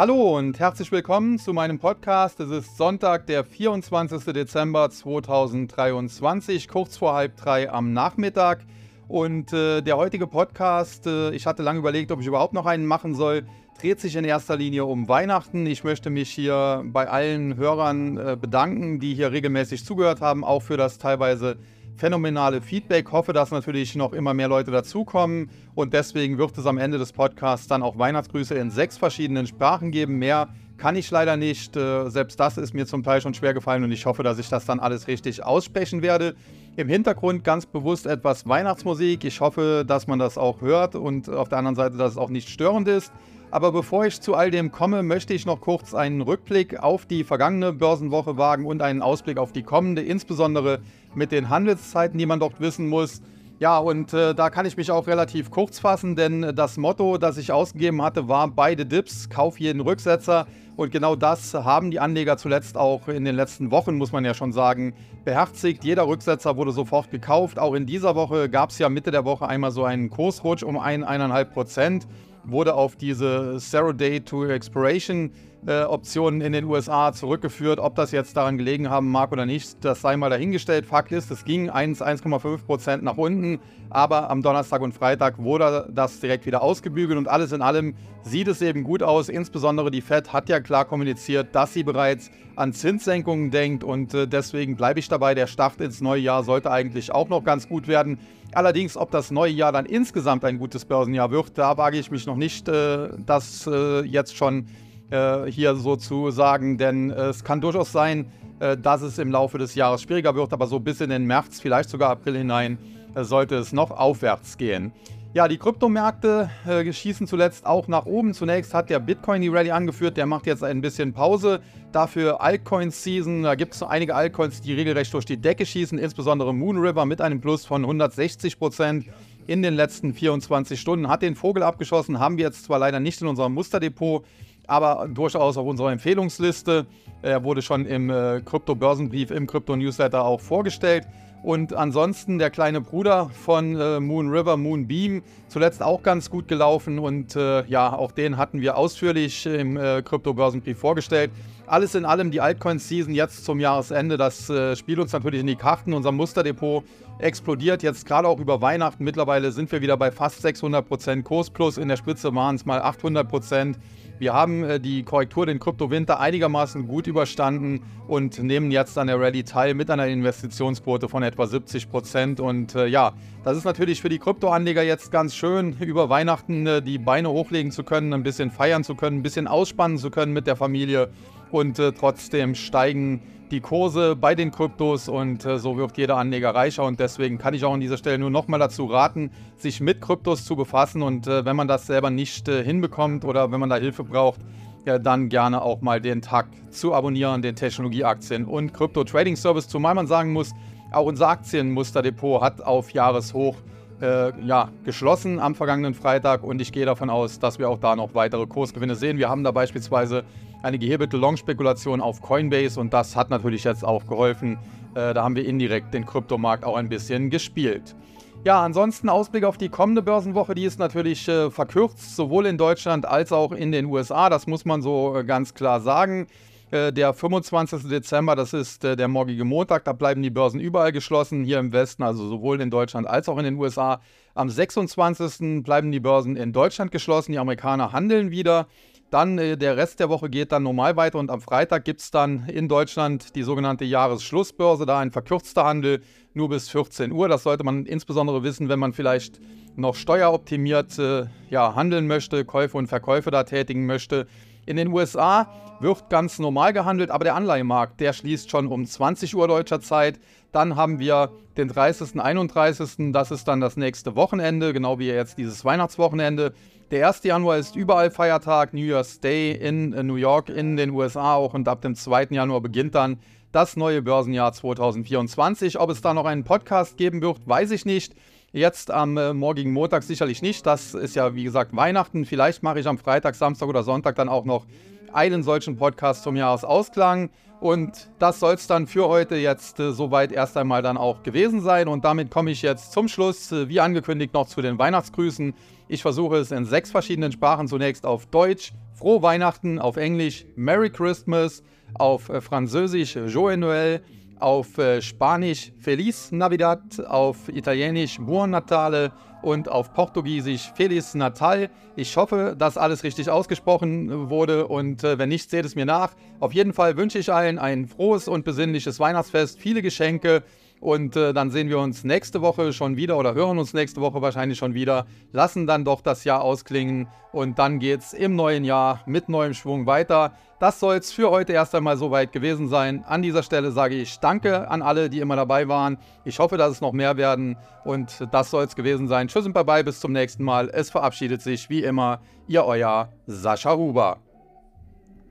Hallo und herzlich willkommen zu meinem Podcast. Es ist Sonntag, der 24. Dezember 2023, kurz vor halb drei am Nachmittag. Und äh, der heutige Podcast, äh, ich hatte lange überlegt, ob ich überhaupt noch einen machen soll, dreht sich in erster Linie um Weihnachten. Ich möchte mich hier bei allen Hörern äh, bedanken, die hier regelmäßig zugehört haben, auch für das teilweise phänomenale Feedback. Hoffe, dass natürlich noch immer mehr Leute dazukommen und deswegen wird es am Ende des Podcasts dann auch Weihnachtsgrüße in sechs verschiedenen Sprachen geben. Mehr kann ich leider nicht. Äh, selbst das ist mir zum Teil schon schwer gefallen und ich hoffe, dass ich das dann alles richtig aussprechen werde. Im Hintergrund ganz bewusst etwas Weihnachtsmusik. Ich hoffe, dass man das auch hört und auf der anderen Seite, dass es auch nicht störend ist. Aber bevor ich zu all dem komme, möchte ich noch kurz einen Rückblick auf die vergangene Börsenwoche wagen und einen Ausblick auf die kommende, insbesondere mit den Handelszeiten, die man dort wissen muss. Ja, und äh, da kann ich mich auch relativ kurz fassen, denn das Motto, das ich ausgegeben hatte, war beide Dips, kauf jeden Rücksetzer. Und genau das haben die Anleger zuletzt auch in den letzten Wochen, muss man ja schon sagen, beherzigt. Jeder Rücksetzer wurde sofort gekauft. Auch in dieser Woche gab es ja Mitte der Woche einmal so einen Kursrutsch um 1,5 Prozent wurde auf diese Zero Day to Expiration äh, Optionen in den USA zurückgeführt. Ob das jetzt daran gelegen haben mag oder nicht, das sei mal dahingestellt. Fakt ist, es ging 1,5% nach unten, aber am Donnerstag und Freitag wurde das direkt wieder ausgebügelt und alles in allem sieht es eben gut aus. Insbesondere die Fed hat ja klar kommuniziert, dass sie bereits an Zinssenkungen denkt und äh, deswegen bleibe ich dabei. Der Start ins neue Jahr sollte eigentlich auch noch ganz gut werden. Allerdings, ob das neue Jahr dann insgesamt ein gutes Börsenjahr wird, da wage ich mich noch nicht, äh, das jetzt schon äh, hier so zu sagen, denn es kann durchaus sein, äh, dass es im Laufe des Jahres schwieriger wird, aber so bis in den März, vielleicht sogar April hinein, äh, sollte es noch aufwärts gehen. Ja, die Kryptomärkte äh, schießen zuletzt auch nach oben. Zunächst hat der Bitcoin die Rallye angeführt, der macht jetzt ein bisschen Pause. Dafür Altcoin-Season, da gibt es einige Altcoins, die regelrecht durch die Decke schießen, insbesondere Moon River mit einem Plus von 160 Prozent in den letzten 24 Stunden. Hat den Vogel abgeschossen, haben wir jetzt zwar leider nicht in unserem Musterdepot, aber durchaus auf unserer Empfehlungsliste. Er wurde schon im äh, Krypto-Börsenbrief, im Krypto-Newsletter auch vorgestellt. Und ansonsten der kleine Bruder von äh, Moon River, Moonbeam, zuletzt auch ganz gut gelaufen. Und äh, ja, auch den hatten wir ausführlich im äh, Krypto-Börsenbrief vorgestellt. Alles in allem die Altcoin-Season jetzt zum Jahresende, das äh, spielt uns natürlich in die Karten. Unser Musterdepot explodiert jetzt gerade auch über Weihnachten. Mittlerweile sind wir wieder bei fast 600% Kurs plus. In der Spitze waren es mal 800%. Wir haben äh, die Korrektur, den Kryptowinter einigermaßen gut überstanden und nehmen jetzt an der Rallye teil mit einer Investitionsquote von etwa 70 Prozent. Und äh, ja, das ist natürlich für die Kryptoanleger jetzt ganz schön, über Weihnachten äh, die Beine hochlegen zu können, ein bisschen feiern zu können, ein bisschen ausspannen zu können mit der Familie und äh, trotzdem steigen die Kurse bei den Kryptos und äh, so wird jeder Anleger reicher. Und deswegen kann ich auch an dieser Stelle nur nochmal dazu raten, sich mit Kryptos zu befassen. Und äh, wenn man das selber nicht äh, hinbekommt oder wenn man da Hilfe braucht, ja, dann gerne auch mal den Tag zu abonnieren, den Technologieaktien und Krypto Trading Service, zumal man sagen muss, auch unser Aktienmusterdepot hat auf Jahreshoch äh, ja, geschlossen am vergangenen Freitag und ich gehe davon aus, dass wir auch da noch weitere Kursgewinne sehen. Wir haben da beispielsweise eine gehebelte Long-Spekulation auf Coinbase und das hat natürlich jetzt auch geholfen. Äh, da haben wir indirekt den Kryptomarkt auch ein bisschen gespielt. Ja, ansonsten Ausblick auf die kommende Börsenwoche, die ist natürlich äh, verkürzt, sowohl in Deutschland als auch in den USA, das muss man so äh, ganz klar sagen. Äh, der 25. Dezember, das ist äh, der morgige Montag, da bleiben die Börsen überall geschlossen, hier im Westen, also sowohl in Deutschland als auch in den USA. Am 26. bleiben die Börsen in Deutschland geschlossen, die Amerikaner handeln wieder. Dann äh, der Rest der Woche geht dann normal weiter und am Freitag gibt es dann in Deutschland die sogenannte Jahresschlussbörse, da ein verkürzter Handel nur bis 14 Uhr. Das sollte man insbesondere wissen, wenn man vielleicht noch steueroptimiert äh, ja, handeln möchte, Käufe und Verkäufe da tätigen möchte. In den USA wird ganz normal gehandelt, aber der Anleihemarkt, der schließt schon um 20 Uhr deutscher Zeit. Dann haben wir den 30., 31., das ist dann das nächste Wochenende, genau wie jetzt dieses Weihnachtswochenende. Der 1. Januar ist überall Feiertag, New Year's Day in New York, in den USA auch und ab dem 2. Januar beginnt dann das neue Börsenjahr 2024. Ob es da noch einen Podcast geben wird, weiß ich nicht. Jetzt am äh, morgigen Montag sicherlich nicht. Das ist ja, wie gesagt, Weihnachten. Vielleicht mache ich am Freitag, Samstag oder Sonntag dann auch noch einen solchen Podcast zum Jahresausklang. Und das soll es dann für heute jetzt äh, soweit erst einmal dann auch gewesen sein. Und damit komme ich jetzt zum Schluss, äh, wie angekündigt, noch zu den Weihnachtsgrüßen. Ich versuche es in sechs verschiedenen Sprachen. Zunächst auf Deutsch, Frohe Weihnachten, auf Englisch, Merry Christmas, auf äh, Französisch, Joyeux Noël, auf äh, Spanisch Feliz Navidad, auf Italienisch Buon Natale und auf Portugiesisch Feliz Natal. Ich hoffe, dass alles richtig ausgesprochen wurde und äh, wenn nicht, seht es mir nach. Auf jeden Fall wünsche ich allen ein frohes und besinnliches Weihnachtsfest, viele Geschenke und äh, dann sehen wir uns nächste Woche schon wieder oder hören uns nächste Woche wahrscheinlich schon wieder. Lassen dann doch das Jahr ausklingen und dann geht's im neuen Jahr mit neuem Schwung weiter. Das soll es für heute erst einmal soweit gewesen sein. An dieser Stelle sage ich Danke an alle, die immer dabei waren. Ich hoffe, dass es noch mehr werden und das soll es gewesen sein. Tschüss und bye bye, bis zum nächsten Mal. Es verabschiedet sich wie immer Ihr euer Sascha Huber.